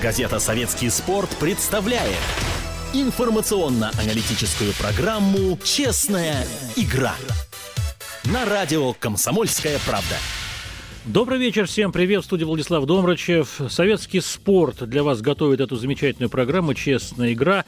Газета «Советский спорт» представляет информационно-аналитическую программу «Честная игра» на радио «Комсомольская правда». Добрый вечер, всем привет, в студии Владислав Домрачев. Советский спорт для вас готовит эту замечательную программу «Честная игра».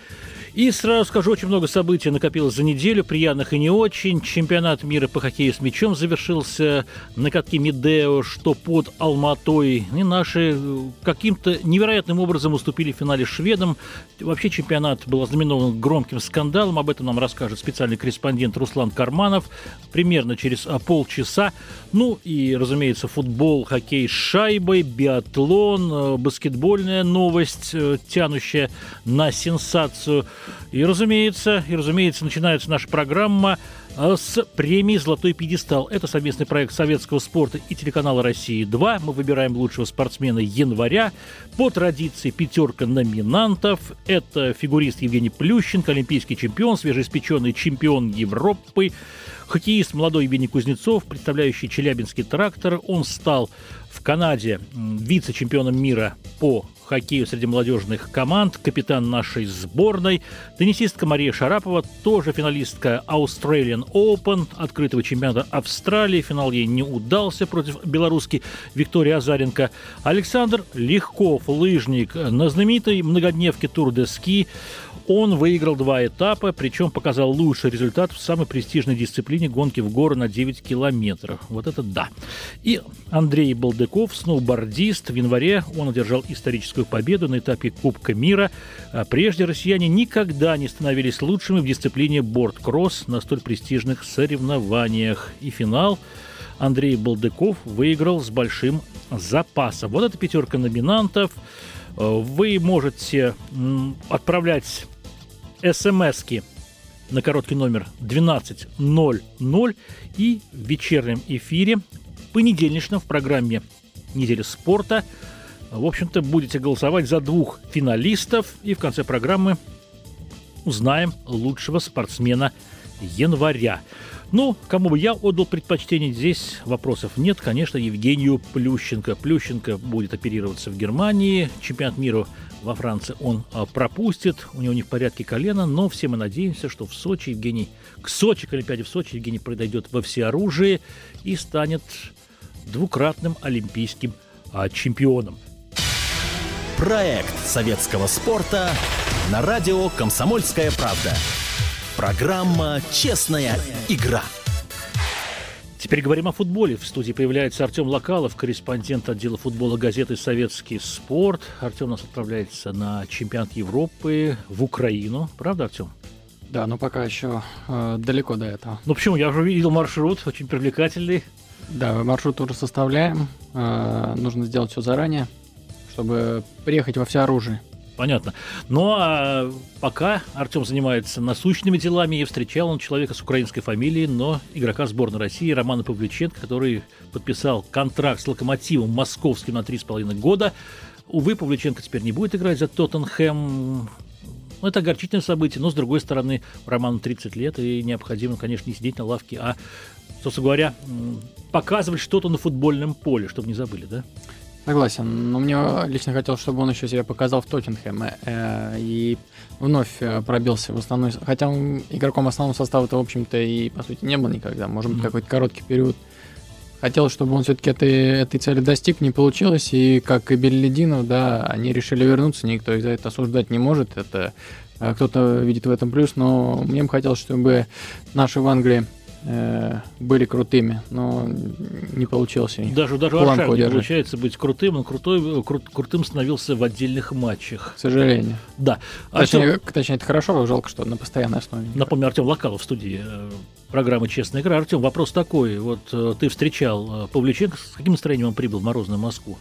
И сразу скажу, очень много событий накопилось за неделю, приятных и не очень. Чемпионат мира по хоккею с мячом завершился на катке Медео, что под Алматой. И наши э, каким-то невероятным образом уступили в финале шведам. Вообще чемпионат был ознаменован громким скандалом. Об этом нам расскажет специальный корреспондент Руслан Карманов примерно через а, полчаса. Ну и, разумеется, футбол, хоккей с шайбой, биатлон, э, баскетбольная новость, э, тянущая на сенсацию – и, разумеется, и, разумеется, начинается наша программа э, с премии «Золотой пьедестал». Это совместный проект советского спорта и телеканала «Россия-2». Мы выбираем лучшего спортсмена января. По традиции пятерка номинантов. Это фигурист Евгений Плющенко, олимпийский чемпион, свежеиспеченный чемпион Европы, хоккеист молодой Евгений Кузнецов, представляющий Челябинский трактор. Он стал в Канаде вице-чемпионом мира по хоккею среди молодежных команд, капитан нашей сборной, теннисистка Мария Шарапова, тоже финалистка Australian Open, открытого чемпионата Австралии. Финал ей не удался против белоруски Виктории Азаренко. Александр Легков, лыжник на знаменитой многодневке Тур де Ски. Он выиграл два этапа, причем показал лучший результат в самой престижной дисциплине гонки в горы на 9 километров. Вот это да. И Андрей Балдыков, сноубордист. В январе он одержал историческую победу на этапе Кубка мира. А прежде россияне никогда не становились лучшими в дисциплине борт-кросс на столь престижных соревнованиях. И финал Андрей Балдыков выиграл с большим запасом. Вот это пятерка номинантов. Вы можете отправлять смски на короткий номер 1200 и в вечернем эфире понедельничном в программе «Неделя спорта» в общем-то, будете голосовать за двух финалистов и в конце программы узнаем лучшего спортсмена января. Ну, кому бы я отдал предпочтение, здесь вопросов нет. Конечно, Евгению Плющенко. Плющенко будет оперироваться в Германии. Чемпионат мира во Франции он а, пропустит. У него не в порядке колено, но все мы надеемся, что в Сочи Евгений... К Сочи, к Олимпиаде в Сочи Евгений подойдет во всеоружие и станет двукратным олимпийским а, чемпионом. Проект советского спорта на радио «Комсомольская правда». Программа «Честная игра». Теперь говорим о футболе. В студии появляется Артем Локалов, корреспондент отдела футбола газеты «Советский спорт». Артем у нас отправляется на чемпионат Европы в Украину. Правда, Артем? Да, но пока еще э, далеко до этого. Ну почему? Я уже видел маршрут, очень привлекательный. Да, маршрут уже составляем. Э, нужно сделать все заранее, чтобы приехать во всеоружие. Понятно. Ну а пока Артем занимается насущными делами, и встречал он человека с украинской фамилией, но игрока сборной России Романа Павлюченко, который подписал контракт с Локомотивом московским на 3,5 года. Увы, Павлюченко теперь не будет играть за Тоттенхэм. Ну, это огорчительное событие, но, с другой стороны, Роману 30 лет, и необходимо, конечно, не сидеть на лавке, а, собственно говоря, показывать что-то на футбольном поле, чтобы не забыли, да? Согласен, но мне лично хотелось, чтобы он еще себя показал в Тоттенхэме э, и вновь э, пробился в основной... Хотя он игроком основного состава-то, в общем-то, и, по сути, не был никогда. Может быть, mm-hmm. какой-то короткий период. Хотелось, чтобы он все-таки этой, этой цели достиг, не получилось. И, как и Беллидинов, да, они решили вернуться, никто их за это осуждать не может. Это э, кто-то видит в этом плюс, но мне бы хотелось, чтобы наши в Англии э, были крутыми, но не получилось. Даже, даже Аршак не получается быть крутым, он крутой, крут, крутым становился в отдельных матчах. К сожалению. Да. Точнее, Артем... точнее это хорошо, жалко, что на постоянной основе. Напомню, Артем Локалов в студии э, программы «Честная игра». Артем, вопрос такой. Вот э, ты встречал э, Павлюченко, с каким настроением он прибыл в морозную Москву?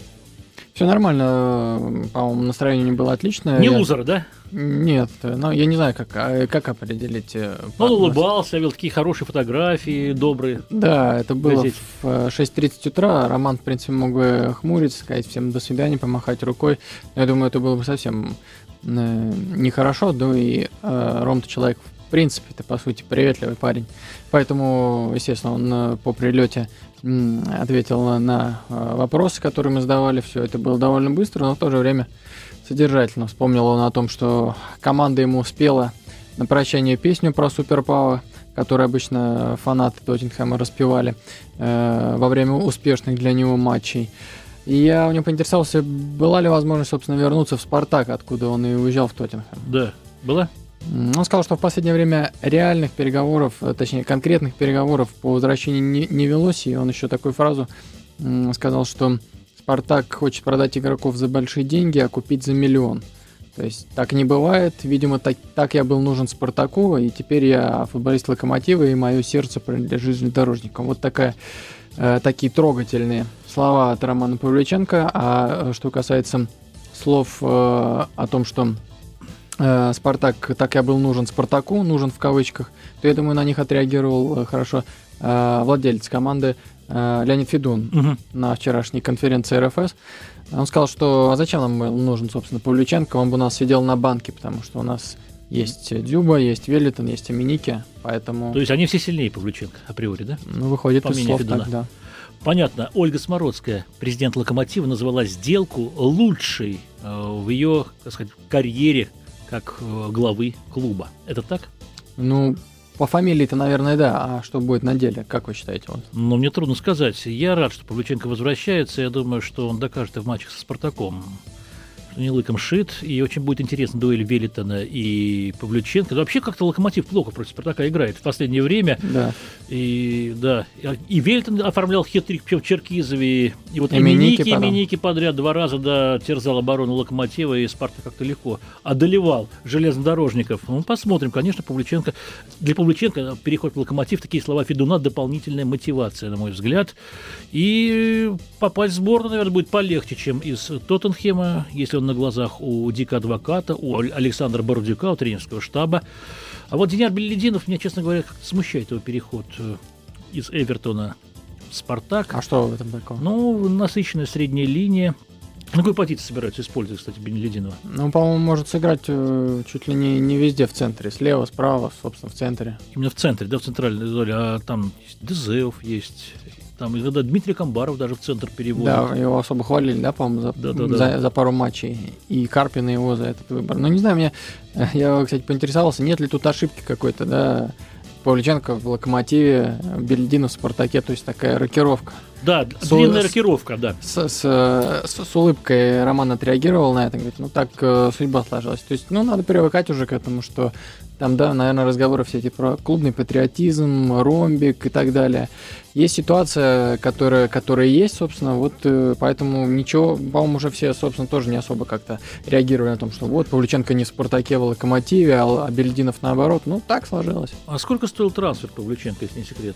Все нормально, по-моему, настроение не было отличное. Не я... лузер, да? Нет, ну я не знаю, как, а, как определить. Э, ну, он улыбался, вел такие хорошие фотографии, добрые. Да, это было газете. в 6.30 э, утра. Роман, в принципе, мог бы хмуриться, сказать всем до свидания, помахать рукой. Я думаю, это было бы совсем э, нехорошо. Да и э, Ром-то человек, в принципе, это по сути приветливый парень. Поэтому, естественно, он по прилете ответил на вопросы, которые мы задавали. Все это было довольно быстро, но в то же время содержательно. Вспомнил он о том, что команда ему спела на прощание песню про Суперпава, которую обычно фанаты Тоттенхэма распевали э, во время успешных для него матчей. И я у него поинтересовался, была ли возможность, собственно, вернуться в «Спартак», откуда он и уезжал в Тоттенхэм. Да, была? Он сказал, что в последнее время реальных переговоров, э, точнее, конкретных переговоров по возвращению не, не велось, и он еще такую фразу сказал, что «Спартак хочет продать игроков за большие деньги, а купить за миллион». То есть так не бывает. Видимо, так, так я был нужен Спартаку, и теперь я футболист Локомотива, и мое сердце принадлежит железнодорожникам. Вот такая, э, такие трогательные слова от Романа Павлюченко. А э, что касается слов э, о том, что э, Спартак, так я был нужен Спартаку, нужен в кавычках, то я думаю, на них отреагировал э, хорошо э, владелец команды э, Леонид Федун угу. на вчерашней конференции РФС. Он сказал, что а зачем нам нужен, собственно, Павлюченко, он бы у нас сидел на банке, потому что у нас есть Дюба, есть Велитон, есть Аминики, поэтому... То есть они все сильнее Павлюченко, априори, да? Ну, выходит По из слов Федуна. так, да. Понятно. Ольга Смородская, президент «Локомотива», назвала сделку лучшей в ее, так сказать, карьере как э, главы клуба. Это так? Ну, по фамилии-то, наверное, да. А что будет на деле? Как вы считаете? Вот? Ну, мне трудно сказать. Я рад, что Павлюченко возвращается. Я думаю, что он докажет и в матчах со «Спартаком» не лыком шит, и очень будет интересна дуэль Велитона и Павлюченко. Да вообще как-то Локомотив плохо против Спартака играет в последнее время. Да. И да, и Велитон оформлял хитрик в Черкизове, и вот и Миники, и Миники подряд два раза да, терзал оборону Локомотива, и Спартак как-то легко одолевал железнодорожников. Ну, посмотрим, конечно, Павлюченко. Для Павлюченко переход в Локомотив, такие слова Федуна, дополнительная мотивация, на мой взгляд. И попасть в сборную, наверное, будет полегче, чем из Тоттенхема, если он на глазах у Дика Адвоката, у Александра Бородюка, у тренерского штаба. А вот Денис Беллидинов, меня, честно говоря, смущает его переход э, из Эвертона в Спартак. А что в этом такого? Ну, насыщенная средняя линия. На какой позиции собираются использовать, кстати, Бенелединова? Ну, по-моему, может сыграть э, чуть ли не, не везде в центре. Слева, справа, собственно, в центре. Именно в центре, да, в центральной зоне. А там Дезеев есть, там иногда Дмитрий Камбаров даже в центр переводит. Да, его особо хвалили, да, по-моему, за, да, да, за, да. за пару матчей. И Карпина его за этот выбор. Ну, не знаю, мне, я, кстати, поинтересовался, нет ли тут ошибки какой-то, да, Павлюченко в Локомотиве, Бельдина в Спартаке, то есть такая рокировка. Да, с, длинная рокировка, да. С, с, с, с улыбкой Роман отреагировал на это, говорит, ну так э, судьба сложилась. То есть, ну, надо привыкать уже к этому, что там, да, наверное, разговоры все эти про клубный патриотизм, ромбик и так далее. Есть ситуация, которая, которая есть, собственно, вот э, поэтому ничего, по-моему, уже все, собственно, тоже не особо как-то реагировали на том, что вот Павлюченко не в Спартаке, в Локомотиве, а, а Бельдинов наоборот. Ну, так сложилось. А сколько стоил трансфер Павлюченко, если не секрет?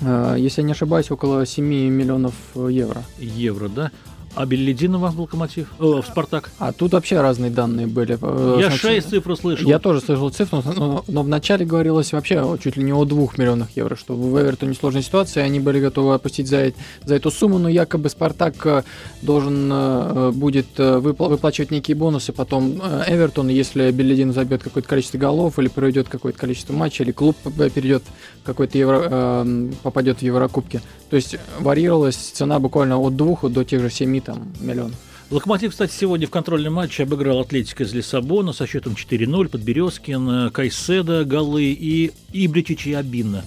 Э, если я не ошибаюсь, около 7 миллионов евро. Евро, да? А Беллидинова в Локомотив? О, в Спартак? А тут вообще разные данные были. Э, я шесть цифр слышал. Я тоже слышал цифру, но, но вначале говорилось вообще чуть ли не о двух миллионах евро, что в Эвертоне сложная ситуация, они были готовы опустить за, за эту сумму, но якобы Спартак э, должен э, будет выпла- выплачивать некие бонусы потом Эвертон, если Беллидин забьет какое-то количество голов или проведет какое-то количество матчей, или клуб перейдет какой-то евро, попадет в Еврокубки. То есть варьировалась цена буквально от двух до тех же семи там, миллионов. Локомотив, кстати, сегодня в контрольном матче обыграл Атлетика из Лиссабона со счетом 4-0. Подберезкин, Кайседа, Голы и Ибричич и Абинна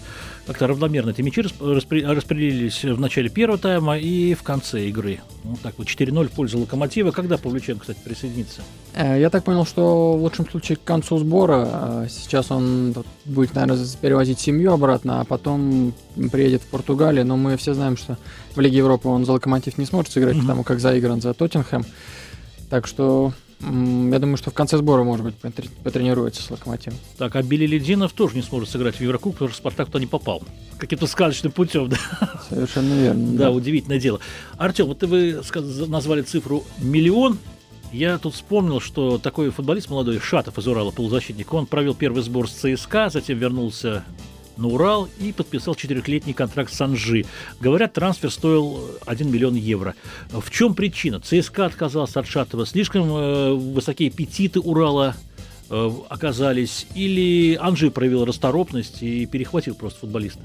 как-то равномерно эти мячи распределились в начале первого тайма и в конце игры. Вот так вот 4-0 в пользу Локомотива. Когда Павлюченко, кстати, присоединится? Э, я так понял, что в лучшем случае к концу сбора. Э, сейчас он будет, наверное, перевозить семью обратно, а потом приедет в Португалию. Но мы все знаем, что в Лиге Европы он за Локомотив не сможет сыграть, mm-hmm. потому как заигран за Тоттенхэм. Так что я думаю, что в конце сбора, может быть, потренируется с Локомотивом. Так, а Белилединов тоже не сможет сыграть в Еврокуб, потому что Спартак туда не попал. Каким-то сказочным путем, да? Совершенно верно. Да, да, удивительное дело. Артем, вот вы назвали цифру миллион. Я тут вспомнил, что такой футболист молодой, Шатов из Урала, полузащитник, он провел первый сбор с ЦСКА, затем вернулся на Урал и подписал четырехлетний контракт с Анжи. Говорят, трансфер стоил 1 миллион евро. В чем причина? ЦСКА отказался от Шатова. Слишком э, высокие аппетиты Урала э, оказались? Или Анжи проявил расторопность и перехватил просто футболиста?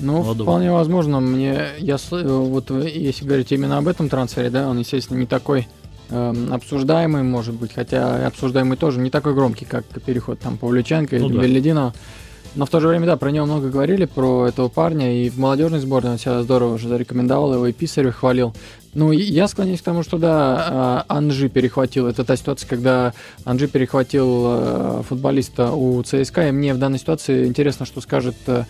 Ну, молодого. вполне возможно. Мне, я, вот если говорить именно об этом трансфере, да, он, естественно, не такой э, обсуждаемый, может быть, хотя обсуждаемый тоже не такой громкий, как переход там Павлюченко ну, или да. Но в то же время, да, про него много говорили, про этого парня, и в молодежной сборной он себя здорово уже зарекомендовал, его и Писарев хвалил. Ну, я склоняюсь к тому, что да, а, Анжи перехватил. Это та ситуация, когда Анжи перехватил э, футболиста у ЦСКА, и мне в данной ситуации интересно, что скажет э,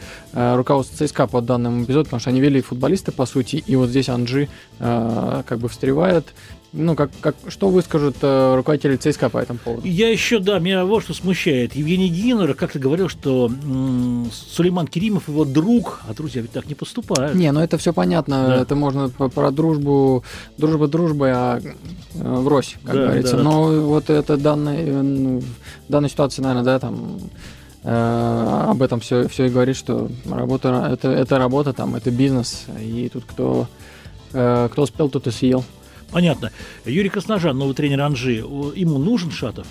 руководство ЦСКА по данному эпизоду, потому что они вели футболисты, по сути, и вот здесь Анжи как бы встревает, ну, как, как, что выскажут э, руководители ЦСКА по этому поводу? Я еще, да, меня вот что смущает. Евгений Гиннер как-то говорил, что м- Сулейман Керимов его друг, а друзья ведь так не поступают. Не, ну это все понятно. Да. Это можно про дружбу, дружба дружбы, а э, врозь, как да, говорится. Да. Но вот это данная, э, ну, в данной ситуации, наверное, да, там э, об этом все, все и говорит, что работа, это, это работа, там, это бизнес, и тут кто, э, кто успел, тот и съел. Понятно. Юрий Красножан, новый тренер Анжи, ему нужен Шатов?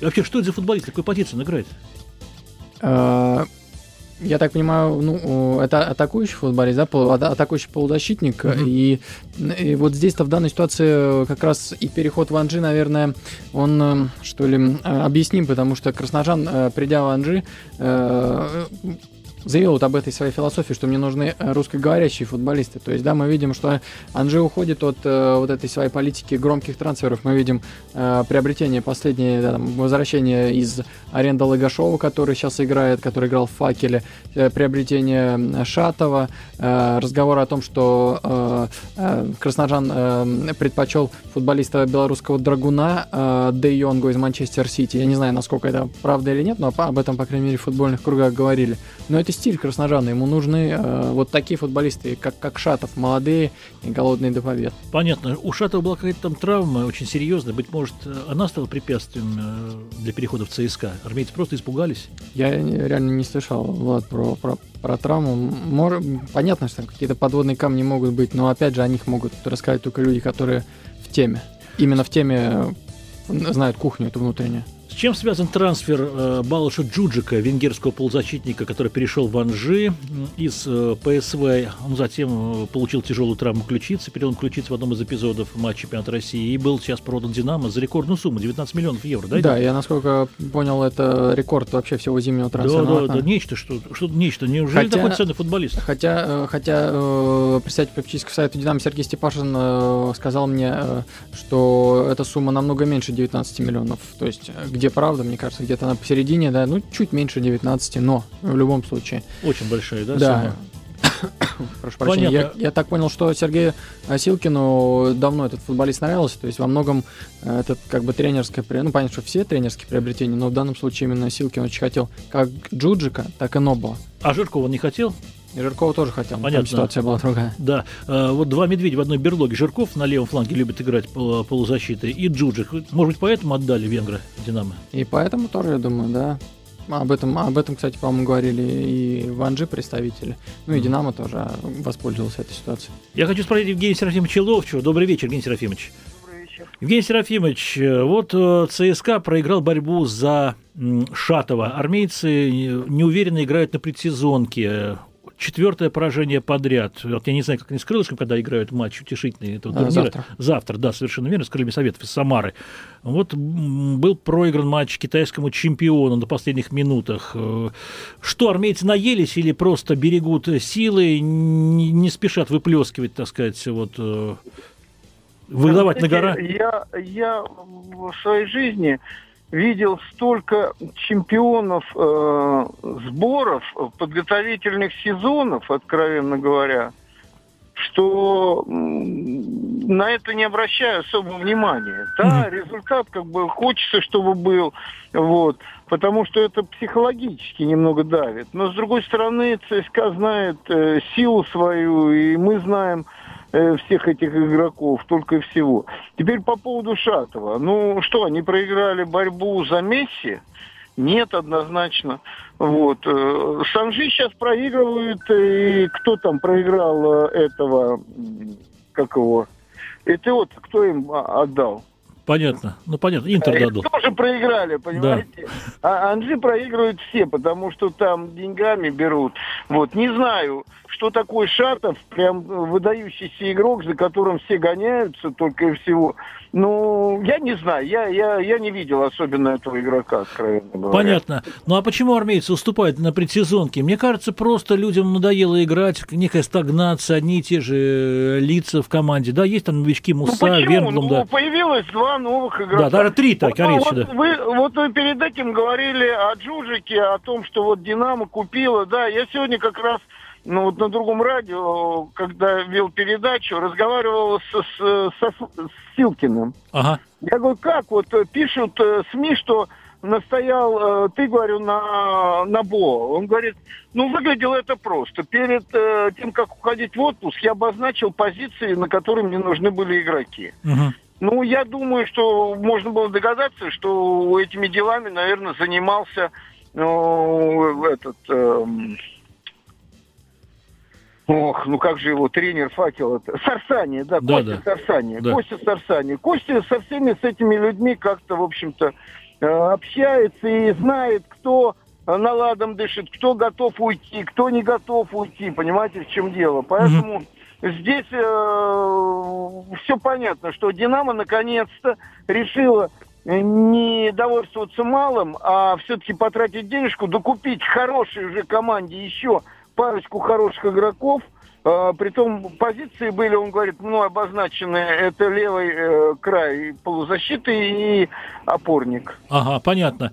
И вообще, что это за футболист? Какой позиции он играет? А, я так понимаю, ну, это атакующий футболист, да, атакующий полузащитник. Uh-huh. И, и вот здесь-то в данной ситуации как раз и переход в Анжи, наверное, он, э, что ли, объясним, потому что Красножан, э, придя в Анжи, э, заявил вот об этой своей философии, что мне нужны э, русскоговорящие футболисты. То есть, да, мы видим, что Анжи уходит от э, вот этой своей политики громких трансферов. Мы видим э, приобретение последнее, да, там, возвращение из аренды Лагашова, который сейчас играет, который играл в Факеле, э, приобретение Шатова, э, разговор о том, что э, э, Красножан э, предпочел футболиста белорусского Драгуна э, Де Йонгу из Манчестер Сити. Я не знаю, насколько это правда или нет, но об этом, по крайней мере, в футбольных кругах говорили. Но это стиль Красножана. Ему нужны э, вот такие футболисты, как, как Шатов, молодые и голодные до побед. Понятно. У Шатова была какая-то там травма очень серьезная. Быть может, она стала препятствием э, для перехода в ЦСКА. Армейцы просто испугались. Я реально не слышал, Влад, про, про, про травму. Может, понятно, что там какие-то подводные камни могут быть, но опять же о них могут рассказать только люди, которые в теме. Именно в теме э, знают кухню эту внутреннюю. С чем связан трансфер э, Балыша Джуджика, венгерского полузащитника, который перешел в Анжи из э, ПСВ? Он затем э, получил тяжелую травму ключицы, перелом ключицы в одном из эпизодов матча чемпионата России и был сейчас продан «Динамо» за рекордную сумму 19 миллионов евро, да? Да, я насколько понял, это рекорд вообще всего зимнего трансфера. Да, да, да, нечто, что, что нечто. Неужели хотя, такой ценный футболист? Хотя, э, хотя э, председатель попечительского совета «Динамо» Сергей Степашин э, сказал мне, э, что эта сумма намного меньше 19 миллионов. То есть где правда, мне кажется, где-то она посередине, да, ну, чуть меньше 19, но в любом случае. Очень большая, да, да. Прошу прощения. Я, я так понял, что Сергею Силкину давно этот футболист нравился, то есть во многом э, этот как бы тренерское, ну понятно, что все тренерские приобретения, но в данном случае именно Силкин очень хотел как Джуджика, так и Нобла. А Жиркова не хотел? И Жиркова тоже хотел, Понятно. там ситуация была другая. Да, а, вот два медведя в одной берлоге. Жирков на левом фланге любит играть полузащитой, и Джуджик. Может быть, поэтому отдали венгры Динамо? И поэтому тоже, я думаю, да. Об этом, об этом, кстати, по-моему, говорили и Ванжи представители. Ну и Динамо тоже воспользовался этой ситуацией. Я хочу спросить Евгения Серафимовича Ловчева. Добрый вечер, Евгений Серафимович. Добрый вечер. Евгений Серафимович, э, вот э, ЦСКА проиграл борьбу за Шатова. Армейцы неуверенно играют на предсезонке четвертое поражение подряд. Вот я не знаю, как они с крылышком, когда играют матч утешительный этого турнира. Завтра. Завтра, да, совершенно верно, с крыльями Советов из Самары. Вот был проигран матч китайскому чемпиону на последних минутах. Э, что, армейцы наелись или просто берегут силы, не спешат выплескивать, так сказать, вот э, выдавать на гора? Я, я в своей жизни видел столько чемпионов э, сборов, подготовительных сезонов, откровенно говоря, что на это не обращаю особого внимания. Да, mm-hmm. результат как бы хочется, чтобы был, вот, потому что это психологически немного давит. Но с другой стороны, ЦСКА знает э, силу свою, и мы знаем, Э, всех этих игроков, только и всего. Теперь по поводу Шатова. Ну что, они проиграли борьбу за Месси? Нет, однозначно. Вот. Э, Санжи сейчас проигрывают, и кто там проиграл э, этого, как его, это вот кто им отдал? Понятно. Ну, понятно. Интер дадут. тоже проиграли, понимаете? А Анжи проигрывают все, потому что там деньгами берут. Вот, не знаю, что такое Шатов, прям выдающийся игрок, за которым все гоняются только и всего. Ну, я не знаю, я, я, я не видел особенно этого игрока, откровенно говоря. Понятно. Ну а почему армейцы уступают на предсезонке? Мне кажется, просто людям надоело играть, некая стагнация, одни и те же лица в команде. Да, есть там новички Ну Муса, почему? Верблум, Ну, да. появилось два новых игрока. Да, даже три так, Вот, речи, вот да. вы, вот вы перед этим говорили о Джужике, о том, что вот Динамо купила. Да, я сегодня как раз ну, вот на другом радио, когда вел передачу, разговаривал с, с, со- с Силкиным. Ага. Я говорю, как вот э, пишут э, СМИ, что настоял, э, ты, говорю, на, на Бо. Он говорит, ну, выглядело это просто. Перед э, тем, как уходить в отпуск, я обозначил позиции, на которые мне нужны были игроки. Мгм. Ну, я думаю, что можно было догадаться, что этими делами, наверное, занимался ну, этот... эм, Ох, ну как же его тренер факел это? Сарсани, да, Да, Костя да. Сарсани. Да. Костя Сарсани. Костя со всеми с этими людьми как-то, в общем-то, э, общается и знает, кто э, наладом дышит, кто готов уйти, кто не готов уйти. Понимаете, в чем дело? Поэтому здесь все понятно, что Динамо наконец-то решила э, не довольствоваться малым, а все-таки потратить денежку, докупить хорошей уже команде еще парочку хороших игроков. А, притом позиции были, он говорит, ну, обозначены, это левый э, край полузащиты и опорник. Ага, понятно.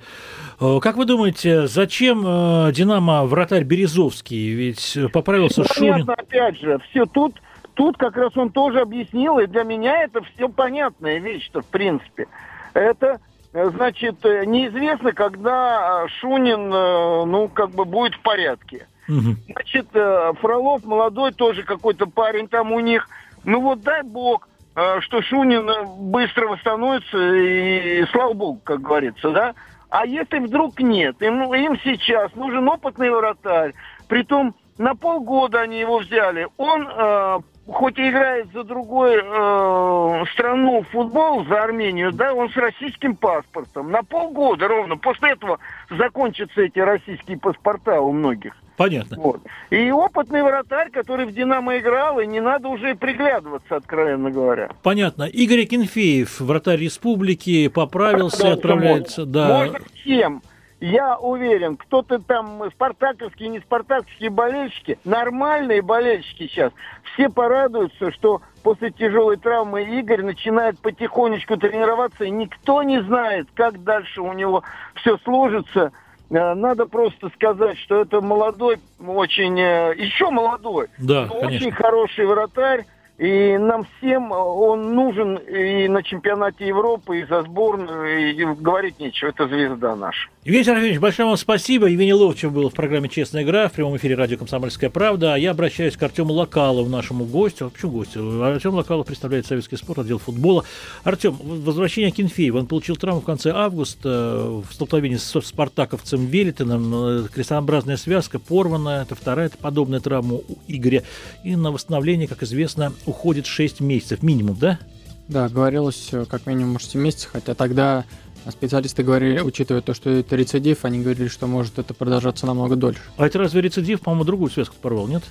Э, Как вы думаете, зачем э, Динамо вратарь Березовский? Ведь поправился Ну, Шунин. понятно, опять же, все тут, тут как раз он тоже объяснил, и для меня это все понятная вещь-то, в принципе. Это, э, значит, неизвестно, когда Шунин, ну, как бы будет в порядке. Мгм. Значит, э, Фролов молодой тоже какой-то парень там у них. Ну вот дай бог, э, что Шунин э, быстро восстановится, и, слава богу, как говорится, да? А если вдруг нет, им, им сейчас нужен опытный вратарь, притом на полгода они его взяли, он э, хоть и играет за другую э, страну в футбол, за Армению, да, он с российским паспортом. На полгода ровно. После этого закончатся эти российские паспорта у многих. Понятно. Вот. И опытный вратарь, который в «Динамо» играл, и не надо уже приглядываться, откровенно говоря. Понятно. Игорь Акинфеев, вратарь республики, поправился, Да, отправляется. Да. Можно всем. Я уверен, кто-то там спартаковские, не спартаковские болельщики, нормальные болельщики сейчас, все порадуются, что после тяжелой травмы Игорь начинает потихонечку тренироваться, и никто не знает, как дальше у него все сложится. Э, Надо просто сказать, что это молодой, очень, э, еще молодой, Да, но конечно. очень хороший вратарь. И нам всем он нужен и на чемпионате Европы, и за сборную, и говорить нечего, это звезда наша. Евгений Сергеевич, большое вам спасибо. Евгений Ловчев был в программе «Честная игра» в прямом эфире радио «Комсомольская правда». А я обращаюсь к Артему Локалову, нашему гостю. А Почему гостю? Артем Локалов представляет советский спорт, отдел футбола. Артем, возвращение Кенфеева. Он получил травму в конце августа э, в столкновении с спартаковцем Велитиным. Э, Крестообразная связка порвана. Это вторая подобная травма у Игоря. И на восстановление, как известно, уходит 6 месяцев минимум, да? Да, говорилось э, как минимум может 7 месяцев, хотя тогда специалисты говорили, учитывая то, что это рецидив, они говорили, что может это продолжаться намного дольше. А это разве рецидив, по-моему, другую связку порвал, нет?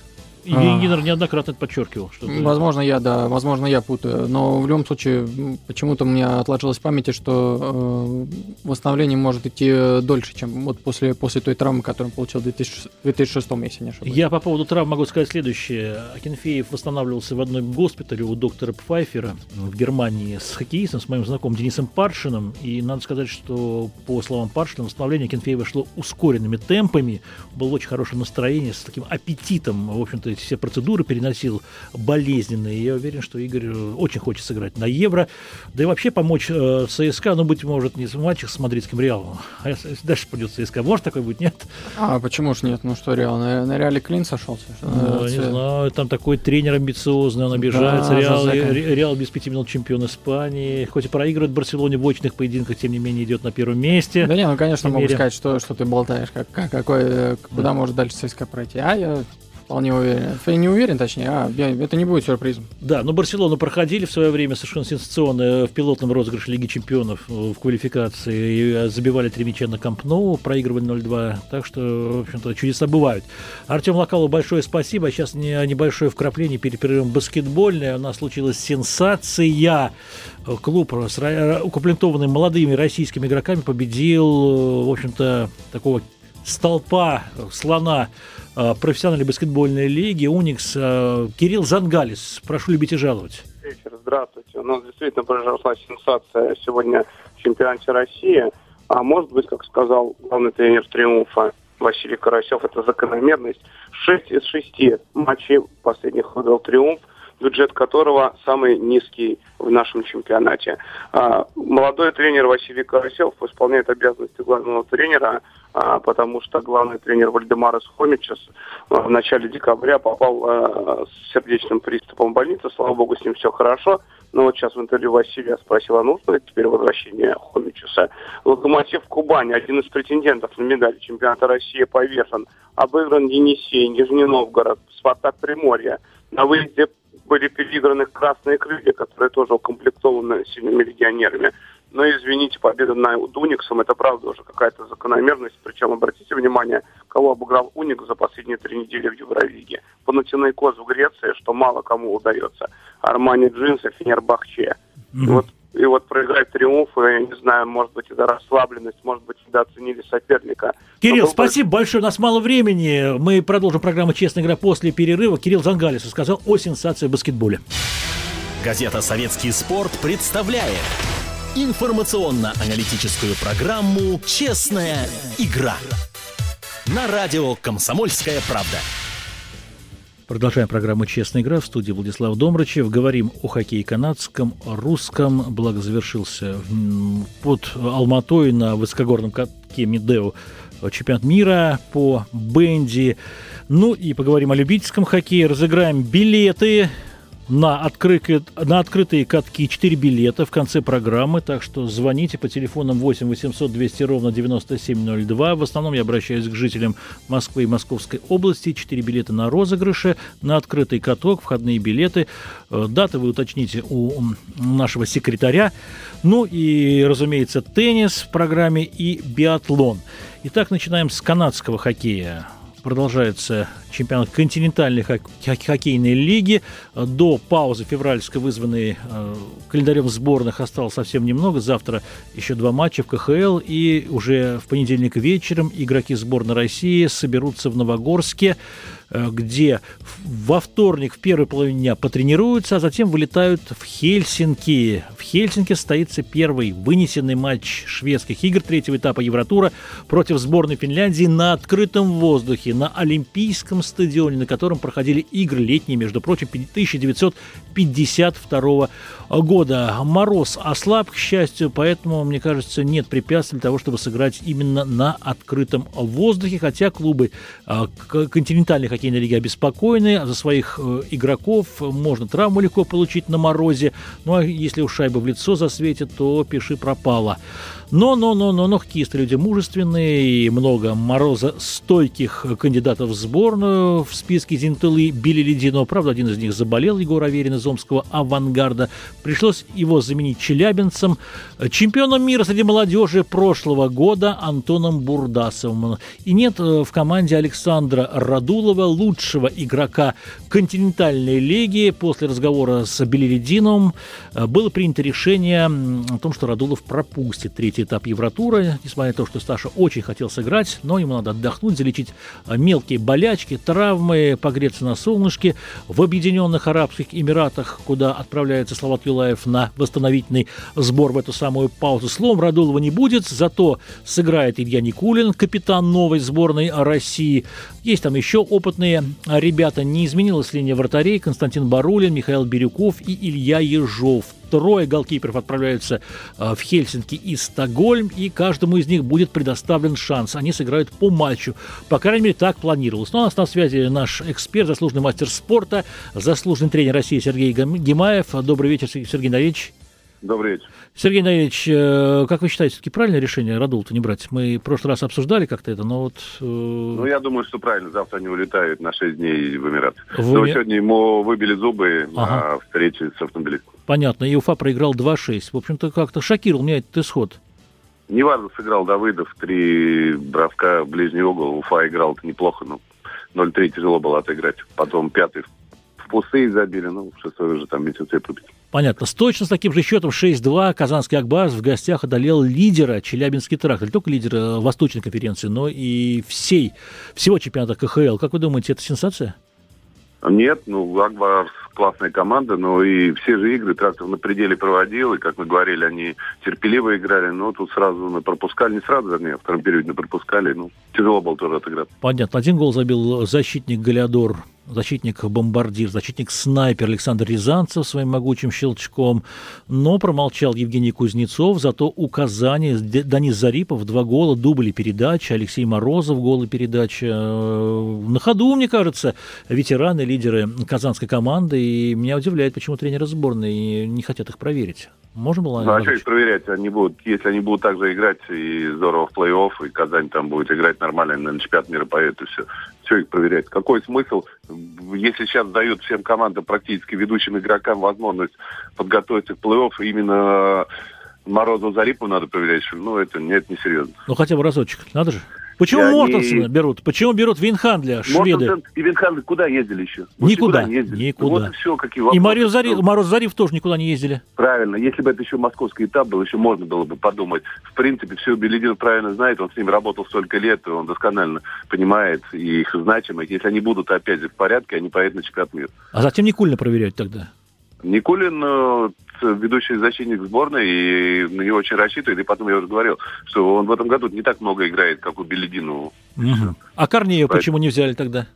А. Гиннер неоднократно это подчеркивал. Что Возможно, я, да, возможно, я путаю. Но в любом случае, почему-то у меня отложилось в памяти, что э, восстановление может идти э, дольше, чем вот после, после той травмы, которую он получил в 2006, 2006 если не ошибаюсь. Я по поводу травм могу сказать следующее. Акинфеев восстанавливался в одном госпитале у доктора Пфайфера в Германии с хоккеистом, с моим знакомым Денисом Паршиным. И надо сказать, что по словам Паршина, восстановление Акинфеева шло ускоренными темпами. Было очень хорошее настроение, с таким аппетитом. В общем-то, все процедуры переносил болезненные. Я уверен, что Игорь э, очень хочет сыграть на Евро. Да и вообще помочь э, ЦСКА, ну, быть может, не матчах с мадридским Реалом. А если дальше пойдет ЦСКА, может такой быть, нет? А почему ж нет? Ну что, Реал, на, на Реале Клин сошелся? Ну, не знаю, там такой тренер амбициозный, он обижается. Да, Реал, Реал без пяти минут чемпион Испании. Хоть и проигрывает Барселоне в очных поединках, тем не менее идет на первом месте. Да не, ну конечно могу сказать, что, что ты болтаешь, как, как, какой, э, куда Да. может дальше ЦСКА пройти. А я Вполне уверен. Я не уверен, точнее, а это не будет сюрпризом. Да, но Барселону проходили в свое время совершенно сенсационно в пилотном розыгрыше Лиги Чемпионов в квалификации. И забивали три мяча на Кампноу, проигрывали 0-2. Так что, в общем-то, чудеса бывают. Артем Локалу большое спасибо. Сейчас небольшое вкрапление перед перерывом баскетбольное. У нас случилась сенсация. Клуб, укомплектованный молодыми российскими игроками, победил, в общем-то, такого столпа слона Э, профессиональной баскетбольной лиги «Уникс». Э, Кирилл Зангалис, прошу любить и жаловать. Вечер, здравствуйте. У нас действительно произошла сенсация сегодня в чемпионате России. А может быть, как сказал главный тренер «Триумфа» Василий Карасев, это закономерность. Шесть из шести матчей последних выиграл «Триумф», бюджет которого самый низкий в нашем чемпионате. А, молодой тренер Василий Карасев исполняет обязанности главного тренера потому что главный тренер Вальдемарес Хомичес а, в начале декабря попал а, с сердечным приступом в больницу. Слава богу, с ним все хорошо. Но вот сейчас в интервью Василия спросила, нужно ли теперь возвращение Хомичуса. Локомотив Кубани, один из претендентов на медаль чемпионата России повешен. Обыгран Енисей, Нижний Новгород, Спартак Приморье. На выезде были переиграны красные крылья, которые тоже укомплектованы сильными легионерами. Но, извините, победа над Униксом – это правда уже какая-то закономерность. Причем, обратите внимание, кого обыграл Уникс за последние три недели в Евровиге. Панатинайкоз в Греции, что мало кому удается. Армани Джинсы, Фенербахче. Mm-hmm. И вот и вот проиграть триумф, я не знаю, может быть, это расслабленность, может быть, недооценили соперника. Кирилл, был... спасибо большое, у нас мало времени. Мы продолжим программу «Честная игра» после перерыва. Кирилл Зангалис рассказал о сенсации в баскетболе. Газета «Советский спорт» представляет информационно-аналитическую программу «Честная игра» на радио «Комсомольская правда». Продолжаем программу «Честная игра» в студии Владислав Домрачев. Говорим о хоккее канадском, русском. Благо завершился под Алматой на высокогорном катке Медео чемпионат мира по бенди. Ну и поговорим о любительском хоккее. Разыграем билеты на, открытые, на открытые катки 4 билета в конце программы, так что звоните по телефонам 8 800 200 ровно 9702. В основном я обращаюсь к жителям Москвы и Московской области. 4 билета на розыгрыше, на открытый каток, входные билеты. Э, даты вы уточните у нашего секретаря. Ну и, разумеется, теннис в программе и биатлон. Итак, начинаем с канадского хоккея продолжается чемпионат континентальной хоккейной лиги. До паузы февральской, вызванной э, календарем сборных, осталось совсем немного. Завтра еще два матча в КХЛ. И уже в понедельник вечером игроки сборной России соберутся в Новогорске где во вторник в первой половине дня потренируются, а затем вылетают в Хельсинки. В Хельсинки состоится первый вынесенный матч шведских игр третьего этапа Евротура против сборной Финляндии на открытом воздухе, на Олимпийском стадионе, на котором проходили игры летние, между прочим, 1952 года. Мороз ослаб, к счастью, поэтому, мне кажется, нет препятствий для того, чтобы сыграть именно на открытом воздухе, хотя клубы а, континентальной хоккейной лиги обеспокоены, за своих э, игроков можно травму легко получить на морозе, ну а если уж шайба в лицо засветит, то пиши пропало. Но, но, но, но, но хоккеисты люди мужественные, и много мороза стойких кандидатов в сборную в списке Зинтылы били ледяно. Правда, один из них заболел, Егор Аверин из омского авангарда. Пришлось его заменить челябинцем. Чемпионом мира среди молодежи прошлого года Антоном Бурдасовым. И нет э, в команде Александра Радулова, лучшего игрока континентальной лиги. После разговора с Белелединовым э, было принято решение о том, что Радулов пропустит третий этап Евротура, несмотря на то, что Сташа очень хотел сыграть, но ему надо отдохнуть, залечить а, мелкие болячки, травмы, погреться на солнышке. В Объединенных Арабских Эмиратах, куда отправляется Слават Юлаев на восстановительный сбор в эту самую паузу, слом Радулова не будет, зато сыграет Илья Никулин, капитан новой сборной России. Есть там еще опытные ребята, не изменилась линия вратарей, Константин Барулин, Михаил Бирюков и Илья Ежов трое голкиперов отправляются э, в Хельсинки и Стокгольм, и каждому из них будет предоставлен шанс. Они сыграют по матчу. По крайней мере, так планировалось. Но у нас на связи наш эксперт, заслуженный мастер спорта, заслуженный тренер России Сергей Гимаев. Добрый вечер, Сергей Андреевич. Добрый вечер. Сергей Наилович, э, как вы считаете, все-таки правильное решение Радул-то не брать? Мы в прошлый раз обсуждали как-то это, но вот... э, Ну, я думаю, что правильно. Завтра они улетают на 6 дней в Эмират. В Но сегодня ему выбили зубы Ага. на встрече с автомобилистом. Понятно, и Уфа проиграл 2-6. В общем-то, как-то шокировал меня этот исход. Неважно, сыграл Давыдов, три броска в ближний угол. Уфа играл неплохо, но 0-3 тяжело было отыграть. Потом пятый в пустые забили, ну, шестой уже там месяце пробить. Понятно. С точно с таким же счетом 6-2 Казанский Акбарс в гостях одолел лидера Челябинский тракт. Не только лидера Восточной конференции, но и всей, всего чемпионата КХЛ. Как вы думаете, это сенсация? Нет, ну, Акбарс классная команда, но и все же игры трактор на пределе проводил, и, как мы говорили, они терпеливо играли, но тут сразу мы пропускали, не сразу, вернее, в втором периоде мы пропускали, ну, тяжело было тоже отыграть. Понятно. Один гол забил защитник Галиадор, защитник Бомбардир, защитник Снайпер Александр Рязанцев своим могучим щелчком, но промолчал Евгений Кузнецов, зато у Казани Д- Данис Зарипов два гола, дубли передачи, Алексей Морозов голы передачи. Э, На ходу, мне кажется, ветераны, лидеры казанской команды, и меня удивляет, почему тренеры сборной не хотят их проверить. Можно было? Ну, а что их проверять? Они будут, если они будут так же играть и здорово в плей-офф, и Казань там будет играть нормально, на чемпионат мира поедут, и все. Все их проверять. Какой смысл, если сейчас дают всем командам, практически ведущим игрокам, возможность подготовиться к плей-офф, именно Морозову Зарипу надо проверять, что, ну, это нет, не серьезно. Ну, хотя бы разочек, надо же. Почему И они- Мортенсена берут? Почему берут Винхандля, шведы? Мортенсен и Винхан куда ездили еще? Больше Никуда, не ездили. никуда. Вот и все, какие И вопросы. Марио Зари- Ну, Мороз Зарив тоже никуда не ездили. Правильно. Если бы это еще московский этап был, еще можно было бы подумать. В принципе, все Беледин правильно знает, он с ним работал столько лет, и он досконально понимает их значимость. Если они будут опять же в порядке, они поедут на чемпионат мира. А затем Никулина проверять тогда. Никулин э, ведущий защитник сборной, и на него очень рассчитывает. И потом я уже говорил, что он в этом году не так много играет, как у Беледину. А Корнея Поэтому- почему не взяли тогда?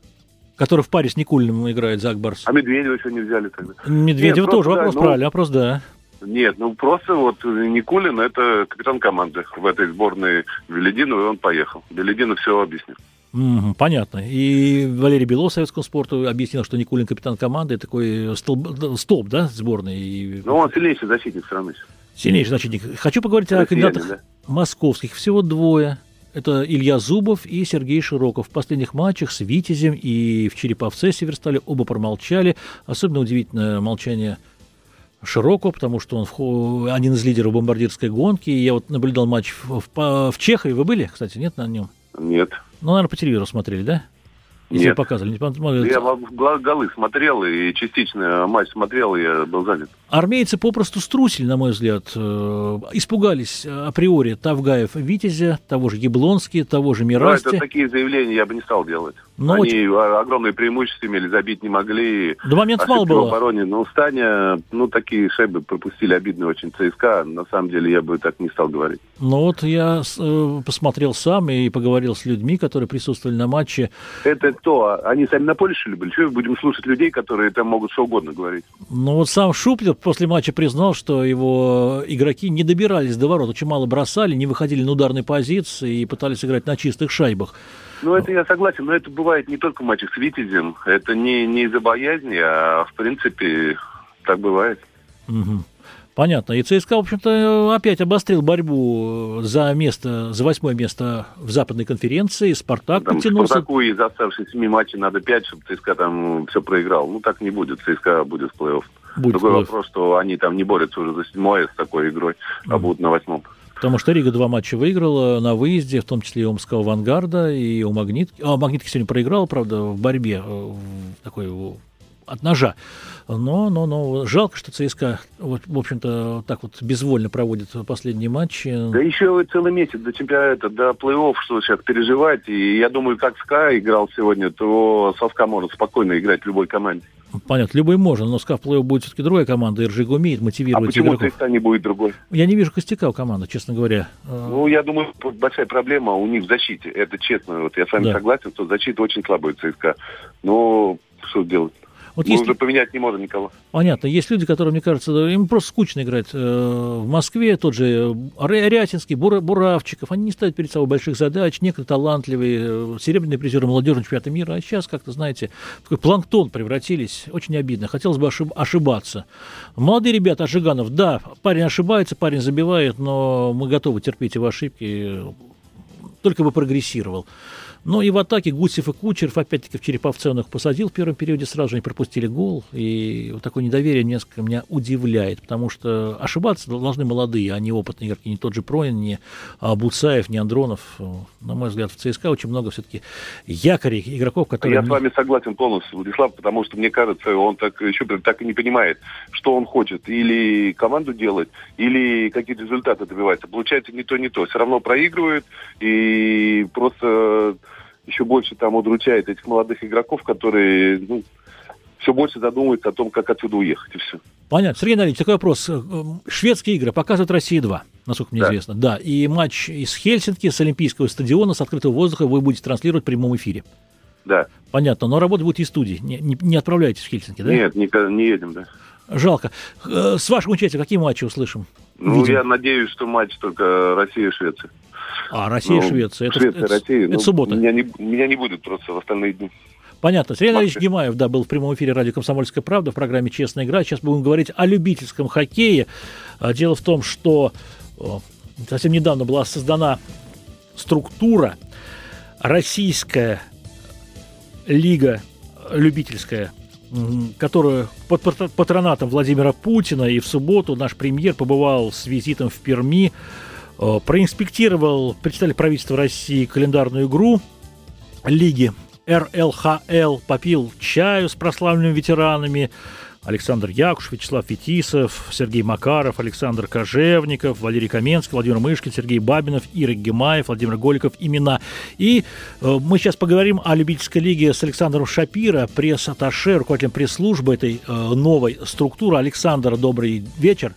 Который в паре с Никулиным играет за Акбарс. А Медведева еще не взяли тогда. Медведева Нет, тоже просто, да, вопрос ну- правильный, вопрос да. Нет, ну просто вот Никулин это капитан команды в этой сборной Беледину, и он поехал. Беледину все объяснил. Мгм, понятно. И Валерий Белов советскому спорту объяснил, что Никулин капитан команды, такой столб, столб да, сборной. И Ну, он сильнейший защитник страны. сильнейший защитник. Хочу поговорить о Россияне, кандидатах да. московских. Всего двое. Это Илья Зубов и Сергей Широков. В последних матчах с Витязем и в Череповце Северстале оба промолчали. Особенно удивительное молчание Широкого, потому что он один из лидеров бомбардирской гонки. Я вот наблюдал матч в, в, в Чехове. Вы были, кстати, нет на нем? Нет. Ну, наверное, по телевизору смотрели, да? Если Нет. показывали. Не пон- Я голы смотрел, и частично матч смотрел, и я был занят. Армейцы попросту струсили, на мой взгляд. Э, Испугались э, априори Тавгаев Витязя, того же Яблонски, того же Мирасти. это такие заявления я бы не стал делать. Ну, Они очень- огромные преимущества имели, забить не могли. До момента мало было. обороне. Ну, Станя, ну, такие шайбы пропустили обидные очень ЦСКА. На самом деле, я бы так не стал говорить. Ну вот я э, посмотрел сам и поговорил с людьми, которые присутствовали на матче. Это кто? Они сами на поле, что ли, были? Мы будем слушать людей, которые там могут что угодно говорить? Ну вот сам Шуплер после матча признал, что его игроки не добирались до ворот, очень мало бросали, не выходили на ударные позиции и пытались играть на чистых шайбах. Ну, это я согласен, но это бывает не только в матчах с Витязем. Это не, не из-за боязни, а в принципе так бывает. Мгм. Понятно. И ЦСКА, в общем-то, опять обострил борьбу за место, за восьмое место в западной конференции. Спартак Там подтянулся. Спартаку из оставшихся семи матчей надо пять, чтобы ЦСКА там все проиграл. Ну, так не будет. ЦСКА будет в плей-офф. Будет Другой плей-офф. вопрос, что они там не борются уже за седьмое с такой игрой, а будут на восьмом. Потому что Рига два матча выиграла на выезде, в том числе и у Омского «Авангарда», и у «Магнитки». А, «Магнитки» сегодня проиграла, правда, в борьбе, э, такой от ножа. Но, но, но жалко, что ЦСКА, вот, в общем-то, так вот безвольно проводит последние матчи. Да еще целый месяц до чемпионата, до плей-офф, что сейчас переживать. И я думаю, как СКА играл сегодня, то со СКА может спокойно играть в любой команде. Понятно, любой можно, но в плей будет все-таки другая команда, и Ржига умеет А мотивировать почему игроков. ЦСКА не будет другой? Я не вижу костяка у команды, честно говоря. Ну, я думаю, большая проблема у них в защите. Это честно. Вот я с вами Да. согласен, что защита очень слабая у ЦСКА. Но что делать? Вот Мы если... уже поменять не можем никого. Понятно. Есть люди, которые, мне кажется, им просто скучно играть. Э, в Москве тот же Рятинский, Бура, Буравчиков, они не ставят перед собой больших задач, некоторые талантливые, э, серебряные призеры молодежного чемпионата мира, а сейчас, как-то, знаете, такой планктон превратились. Очень обидно. Хотелось бы ошибаться. Молодые ребята, Ажиганов, да, парень ошибается, парень забивает, но мы готовы терпеть его ошибки, только бы прогрессировал. Но и в атаке Гусев и Кучеров, опять-таки, в Череповце он их посадил в первом периоде, сразу же они пропустили гол. И вот такое недоверие несколько меня удивляет, потому что ошибаться должны молодые, а не опытные игроки. Не тот же Пронин, не Буцаев, не Андронов. На мой взгляд, в ЦСКА очень много все-таки якорей, игроков, которые... Я с вами согласен полностью, Владислав, потому что, мне кажется, он так еще так и не понимает, что он хочет. Или команду делать, или какие-то результаты добиваться. Получается не то, не то. Все равно проигрывает, и просто еще больше там удручает этих молодых игроков, которые ну, все больше задумываются о том, как отсюда уехать, и все. Понятно. Сергей Анатольевич, такой вопрос. Э, шведские игры показывают Россия-2, насколько мне да. известно. Да, и матч из Хельсинки с Олимпийского стадиона, с открытого воздуха вы будете транслировать в прямом эфире. Да. Понятно, но работать будете из студии, не, не, не отправляетесь в Хельсинки, да? Нет, не, не едем, да. Жалко. Э, с вашим участием какие матчи услышим? Ну, Видим? я надеюсь, что матч только Россия-Швеция. А, Россия, ну, Швеция. Это, Швеция, это, Россия. Это ну, суббота. Меня не, меня не будет просто в остальные дни. Понятно. Сергей Анатольевич Гемаев, да, был в прямом эфире радио «Комсомольская правда» в программе «Честная игра». Сейчас будем говорить о любительском хоккее. А, дело в том, что совсем недавно была создана структура Российская лига любительская, которую под патронатом Владимира Путина и в субботу наш премьер побывал с визитом в Перми проинспектировал представитель правительства России календарную игру лиги РЛХЛ, попил чаю с прославленными ветеранами, Александр Якуш, Вячеслав Фетисов, Сергей Макаров, Александр Кожевников, Валерий Каменский, Владимир Мышкин, Сергей Бабинов, Ира Гемаев, Владимир Голиков, имена. И э, мы сейчас поговорим о любительской лиге с Александром Шапира, пресс-атташе, руководителем пресс-службы этой э, новой структуры. Александр, добрый вечер.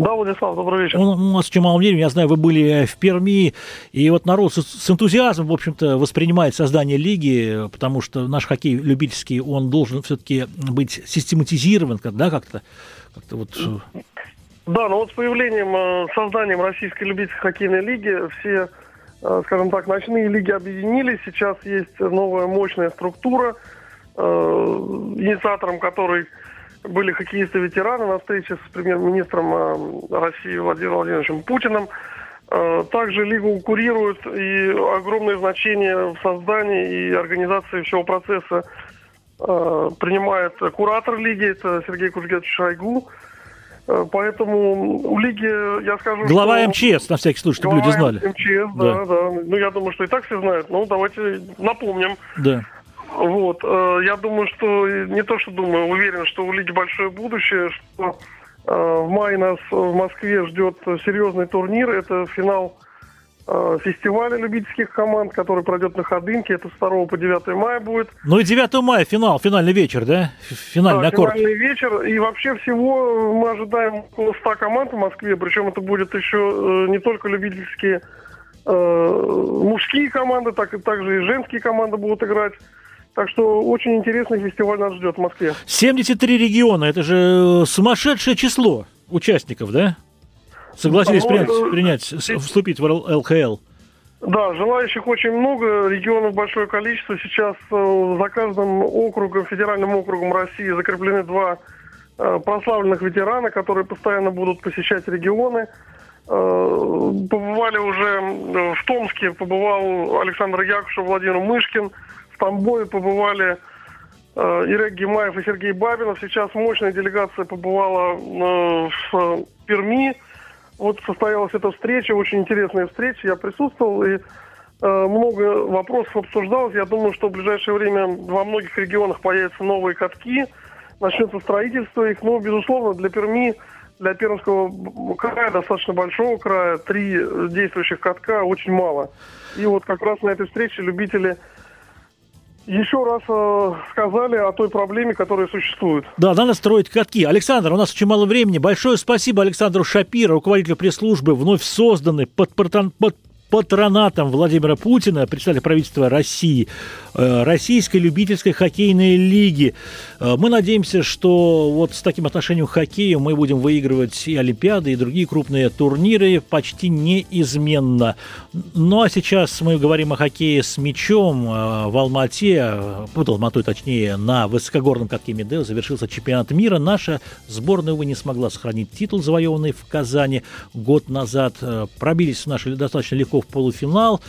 Да, Владислав, добрый вечер. У нас мало времени, я знаю, вы были в Перми, и вот народ с, энтузиазмом, в общем-то, воспринимает создание лиги, потому что наш хоккей любительский, он должен все-таки быть систематизирован, да, как-то, как-то вот... Э. Да, но вот с появлением, э, созданием Российской любительской хоккейной лиги все, э, скажем так, ночные лиги объединились, сейчас есть новая мощная структура, инициатором которой были хоккеисты-ветераны на встрече с премьер-министром э, России Владимиром Владимировичем Путиным. Э, также Лигу курирует и огромное значение в создании и организации всего процесса э, принимает куратор Лиги, это Сергей Кужгетович Шойгу. Поэтому у Лиги, я скажу, Глава что... МЧС, на всякий случай, чтобы люди знали. МЧС, да, да, да. Ну, я думаю, что и так все знают. Ну, давайте напомним. Да. Вот. Э, я думаю, что не то, что думаю, уверен, что у Лиги большое будущее, что э, в мае нас в Москве ждет серьезный турнир. Это финал э, фестиваля любительских команд, который пройдет на Ходынке. Это с 2 по 9 мая будет. Ну и 9 мая финал, финальный вечер, да? Финальный да, аккорд. финальный вечер. И вообще всего мы ожидаем около 100 команд в Москве. Причем это будет еще не только любительские мужские команды, так, также и женские команды будут играть. Так что очень интересный фестиваль нас ждет в Москве. 73 региона, это же сумасшедшее число участников, да? Согласились принять, э, принять, вступить в ЛХЛ. Да, желающих очень много, регионов большое количество. Сейчас э, за каждым округом, федеральным округом России закреплены два э, прославленных ветерана, которые постоянно будут посещать регионы. Побывали уже в Томске, побывал Александр Якушев, Владимир Мышкин – Тамбове побывали э, Ирек Гемаев и Сергей Бабинов. Сейчас мощная делегация побывала э, в Перми. Вот состоялась эта встреча, очень интересная встреча. Я присутствовал и э, много вопросов обсуждалось. Я думаю, что в ближайшее время во многих регионах появятся новые катки, начнется строительство их. Но, безусловно, для Перми, для Пермского края, достаточно большого края, три действующих катка очень мало. И вот как раз на этой встрече любители еще раз э, сказали о той проблеме, которая существует. Да, надо строить катки. Александр, у нас очень мало времени. Большое спасибо Александру Шапира, руководителю пресс-службы, вновь созданной под, под патронатом Владимира Путина, председателя правительства России, э, Российской любительской хоккейной лиги. Э, мы надеемся, что вот с таким отношением к хоккею мы будем выигрывать и Олимпиады, и другие крупные турниры почти неизменно. Ну а сейчас мы говорим о хоккее с мячом в Алмате, под Алматой точнее, на высокогорном катке Медео завершился чемпионат мира. Наша сборная, увы, не смогла сохранить титул, завоеванный в Казани год назад. Пробились наши достаточно легко в полуфинал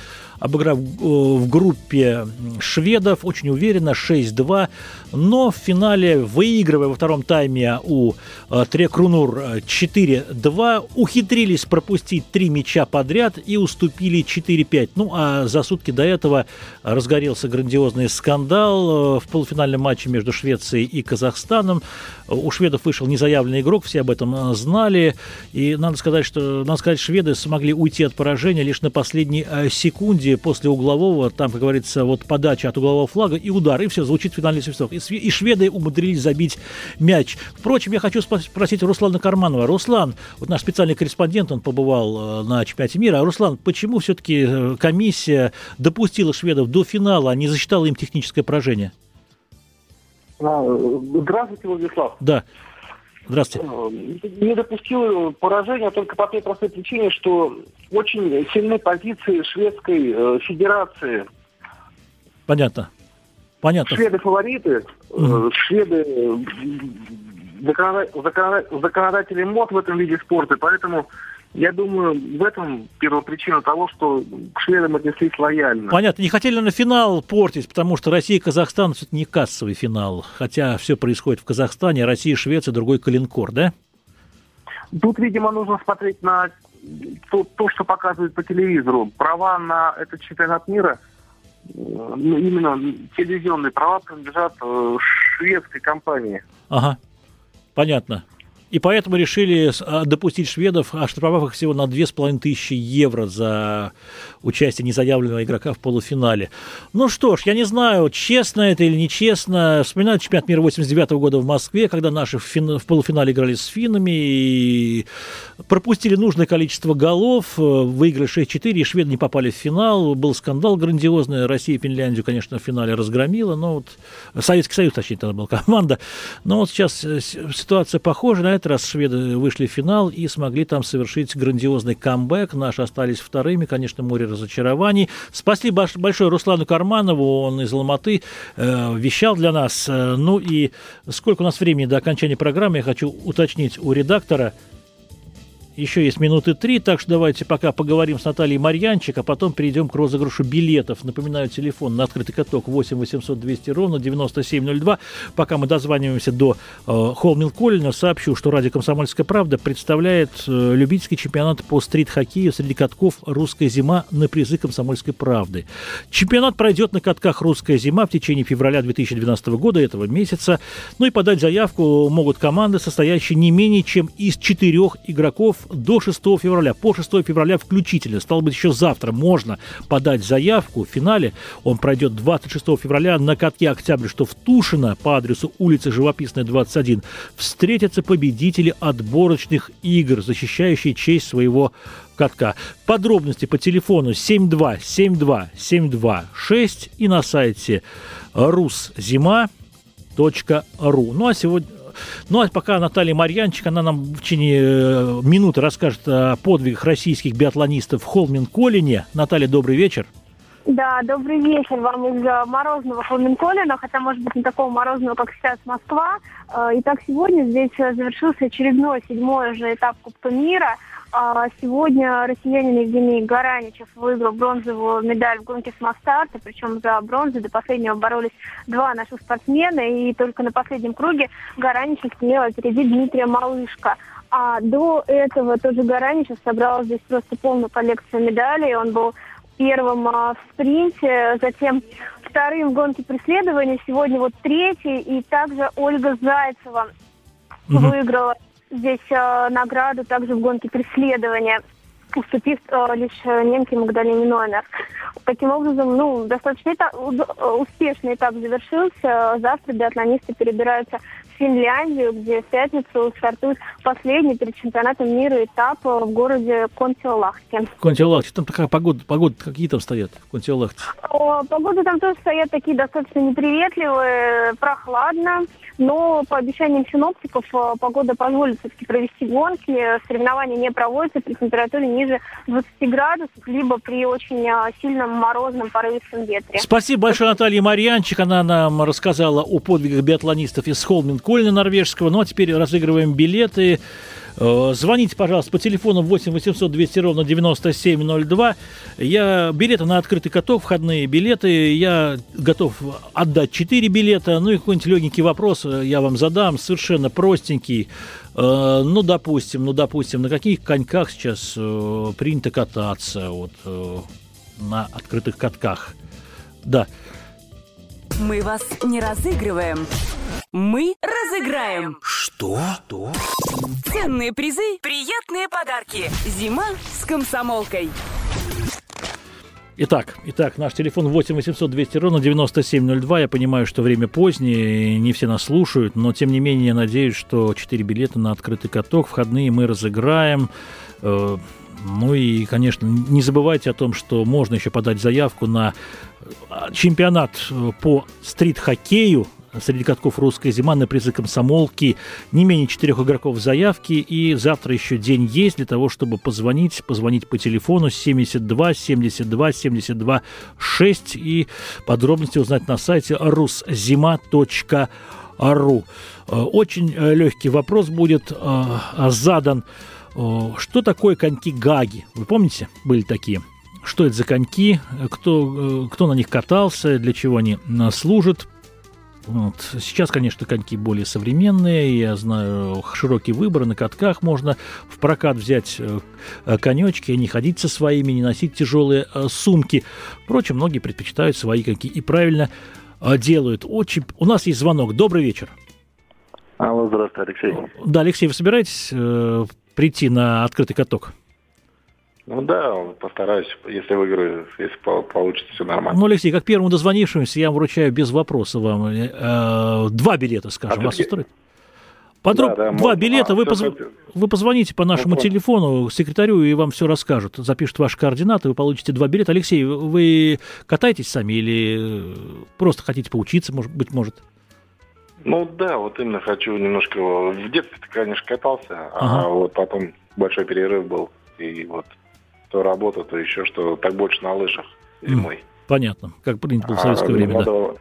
обыграв э, в группе шведов очень уверенно 6-2, но в финале, выигрывая во втором тайме у э, Трекрунур 4-2, ухитрились пропустить три мяча подряд и уступили 4-5. Ну, а за сутки до этого разгорелся грандиозный скандал э, в полуфинальном матче между Швецией и Казахстаном. У шведов вышел незаявленный игрок, все об этом знали. И надо сказать, что надо сказать, шведы смогли уйти от поражения лишь на последней секунде где после углового, там, как говорится, вот подача от углового флага и удар, и все, звучит финальный свисток. И, и шведы умудрились забить мяч. Впрочем, я хочу спросить Руслана Карманова. Руслан, вот наш специальный корреспондент, он побывал э, на чемпионате мира. А Руслан, почему все-таки э, комиссия допустила шведов до финала, а не засчитала им техническое поражение? А, здравствуйте, Владислав. Да. Здравствуйте. Э, не допустил поражения только по той простой причине, что очень сильны позиции шведской э, федерации. Понятно. Понятно. Шведы фавориты, mm. э, шведы э, законодатели мод в этом виде спорта, поэтому я думаю, в этом первопричина того, что к шведам отнеслись лояльно. Понятно. Не хотели на финал портить, потому что Россия и Казахстан это не кассовый финал. Хотя все происходит в Казахстане, Россия, Швеция, другой коленкор, да? Тут, видимо, нужно смотреть на то, то, что показывают по телевизору. Права на этот чемпионат мира, э, ну, именно телевизионные права принадлежат э, шведской компании. Ага, понятно. И поэтому решили а, допустить шведов, оштрафовав их всего на 2500 евро за участие незаявленного игрока в полуфинале. Ну что ж, я не знаю, честно это или нечестно. Вспоминаю чемпионат мира 89 года в Москве, когда наши в, фин... в полуфинале играли с финнами и пропустили нужное количество голов, выиграли 6-4, и шведы не попали в финал. Был скандал грандиозный. Россия Финляндию, конечно, в финале разгромила, но вот Советский Союз, точнее, тогда была команда. Но вот сейчас э, ситуация похожа на этот раз шведы вышли в финал и смогли там совершить грандиозный камбэк. Наши остались вторыми, конечно, море разочарований. Спасибо большое Руслану Карманову, он из Ломаты э, вещал для нас. Э, ну и сколько у нас времени до окончания программы, я хочу уточнить у редактора – еще есть минуты три, так что давайте пока поговорим с Натальей Марьянчик, а потом перейдем к розыгрышу билетов. Напоминаю, телефон на открытый каток 8 800 200 ровно 9702. Пока мы дозваниваемся до э, Холмил Колина, сообщу, что радио «Комсомольская правда» представляет э, любительский чемпионат по стрит-хоккею среди катков «Русская зима» на призы «Комсомольской правды». Чемпионат пройдет на катках «Русская зима» в течение февраля 2012 года, этого месяца. Ну и подать заявку могут команды, состоящие не менее чем из четырех игроков до 6 февраля, по 6 февраля включительно. Стало быть, еще завтра можно подать заявку. В финале он пройдет 26 февраля на катке «Октябрь», что в Тушино по адресу улицы Живописная, 21. Встретятся победители отборочных игр, защищающие честь своего катка. Подробности по телефону 72 72 72 6 и на сайте ruszima.ru. Ну а сегодня ну а пока Наталья Марьянчик, она нам в течение э, минуты расскажет о подвигах российских биатлонистов в Холмин-Колине. Наталья, добрый вечер. Да, добрый вечер вам из э, морозного Холмин-Колина, хотя, может быть, не такого морозного, как сейчас Москва. Э, итак, сегодня здесь завершился очередной седьмой же этап Кубка мира – а сегодня россиянин Евгений Гараничев выиграл бронзовую медаль в гонке с Мастарта, причем за бронзу до последнего боролись два наших спортсмена, и только на последнем круге Гараничев сумел опередить Дмитрия Малышко. А до этого тоже Гараничев собрал здесь просто полную коллекцию медалей. Он был первым а, в спринте, затем вторым в гонке преследования, сегодня вот третий, и также Ольга Зайцева угу. выиграла здесь э, награду также в гонке преследования, уступив э, лишь немке Магдалине Ноймер. Таким образом, ну, достаточно этап, успешный этап завершился. Завтра биатлонисты перебираются в Финляндию, где в пятницу стартует последний перед чемпионатом мира этап в городе Контиолахте. Контиолахте, там такая погода, погода какие там стоят в Контиолахте? Погода там тоже стоят такие достаточно неприветливые, прохладно, но по обещаниям синоптиков погода позволит все-таки провести гонки, соревнования не проводятся при температуре ниже 20 градусов, либо при очень сильном морозном порывистом ветре. Спасибо большое, Наталья Марьянчик. Она нам рассказала о подвигах биатлонистов из Холмин-Кольна норвежского. Ну а теперь разыгрываем билеты. Э, звоните, пожалуйста, по телефону 8 800 200 ровно 9702. Я билеты на открытый каток, входные билеты. Я готов отдать 4 билета. Ну и какой-нибудь легенький вопрос я вам задам, совершенно простенький. Э, ну, допустим, ну, допустим, на каких коньках сейчас э, принято кататься вот, на открытых катках? Да. Мы вас не разыгрываем. Мы разыграем. Что? Что? Ценные призы, приятные подарки. Зима с комсомолкой. Итак, итак, наш телефон 8 800 200 ровно 9702. Я понимаю, что время позднее, не все нас слушают, но тем не менее я надеюсь, что 4 билета на открытый каток, входные мы разыграем. Э, ну и, конечно, не забывайте о том, что можно еще подать заявку на чемпионат э, по стрит-хоккею среди катков «Русская зима» на призы комсомолки. Не менее четырех игроков заявки. И завтра еще день есть для того, чтобы позвонить. Позвонить по телефону 72 72 72 6 и подробности узнать на сайте ruszima.ru. Очень э, легкий вопрос будет задан что такое коньки Гаги? Вы помните, были такие? Что это за коньки? Кто, э, кто на них катался? Для чего они э, служат? Вот. Сейчас, конечно, коньки более современные. Я знаю, широкий выбор. На катках можно в прокат взять э, конечки, не ходить со своими, не носить тяжелые сумки. Впрочем, многие предпочитают свои коньки и правильно делают. Очень... У нас есть звонок. Добрый вечер. Алло, здравствуйте, Алексей. Да, Алексей, вы собираетесь прийти на открытый каток? Ну да, постараюсь, если выиграю, если получится все нормально. Ну, Алексей, как первому дозвонившемуся, я вручаю без вопроса вам э, два билета, скажем, а вас устроит? Подроб... Да, да, два можно. билета, а, вы, позв... вы позвоните по нашему ну, телефону секретарю, и вам все расскажут. Запишут ваши координаты, вы получите два билета. Алексей, вы катаетесь сами или просто хотите поучиться, может быть, может? Ну да, вот именно хочу немножко... В детстве конечно, катался, а ага. а вот потом большой перерыв был. И вот то работа, то еще что, так больше на лыжах зимой. Понятно, как принято было в советское а, время, да.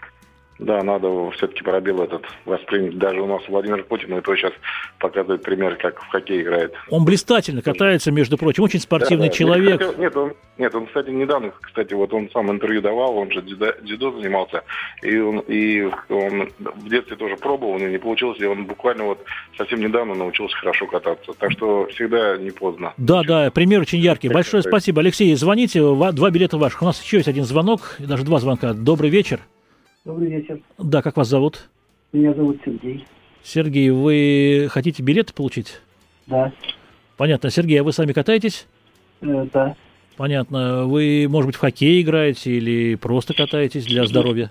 Да, надо все-таки пробел этот воспринять. Даже у нас Владимир Путин это сейчас показывает пример, как в хоккей играет. Он блистательно катается, между прочим, очень спортивный да, да. человек. Нет, нет, он, нет, он, кстати, недавно, кстати, вот он сам интервью давал, он же дзюдо, дзюдо занимался, и он, и он в детстве тоже пробовал, но не получилось, и он буквально вот совсем недавно научился хорошо кататься. Так что всегда не поздно. Да, да, пример очень яркий. Большое спасибо. Алексей, звоните, два билета ваших. У нас еще есть один звонок, даже два звонка. Добрый вечер. Добрый вечер. Да, как вас зовут? Меня зовут Сергей. Сергей, вы хотите билеты получить? Да. Понятно. Сергей, а вы сами катаетесь? Э, да. Понятно. Вы, может быть, в хоккей играете или просто катаетесь для здоровья?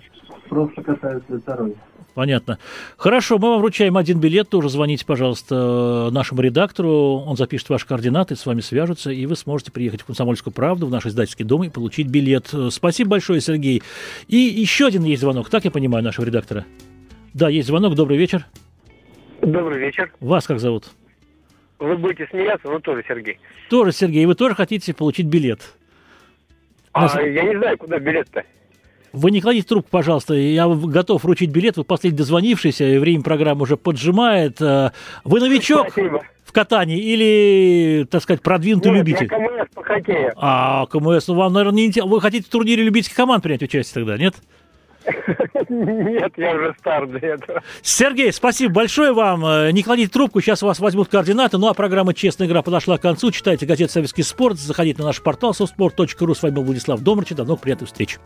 Просто катаюсь для здоровья. Понятно. Хорошо, мы вам вручаем один билет. Тоже звоните, пожалуйста, нашему редактору. Он запишет ваши координаты, с вами свяжутся, и вы сможете приехать в «Комсомольскую правду», в наш издательский дом и получить билет. Спасибо большое, Сергей. И еще один есть звонок, так я понимаю, нашего редактора? Да, есть звонок. Добрый вечер. Добрый вечер. Вас как зовут? Вы будете смеяться, но тоже Сергей. Тоже Сергей. Вы тоже хотите получить билет? А, Нас... я не знаю, куда билет-то. Вы не кладите трубку, пожалуйста. Я готов вручить билет. Вы последний дозвонившийся, и время программы уже поджимает. Э, вы новичок Спасибо. в катании или, так сказать, продвинутый Нет, любитель? Я КМС по хоккею. А, КМС, ну вам, наверное, не интересно. Вы хотите в турнире любительских команд принять участие тогда, нет? Нет, я уже стар для этого. Сергей, спасибо большое вам. Э, не кладите трубку, сейчас у вас возьмут координаты. Ну а программа «Честная игра» подошла к концу. Читайте газету «Советский спорт», заходите на наш портал softsport.ru. С вами был Владислав Домрачев. До новых приятных встреч.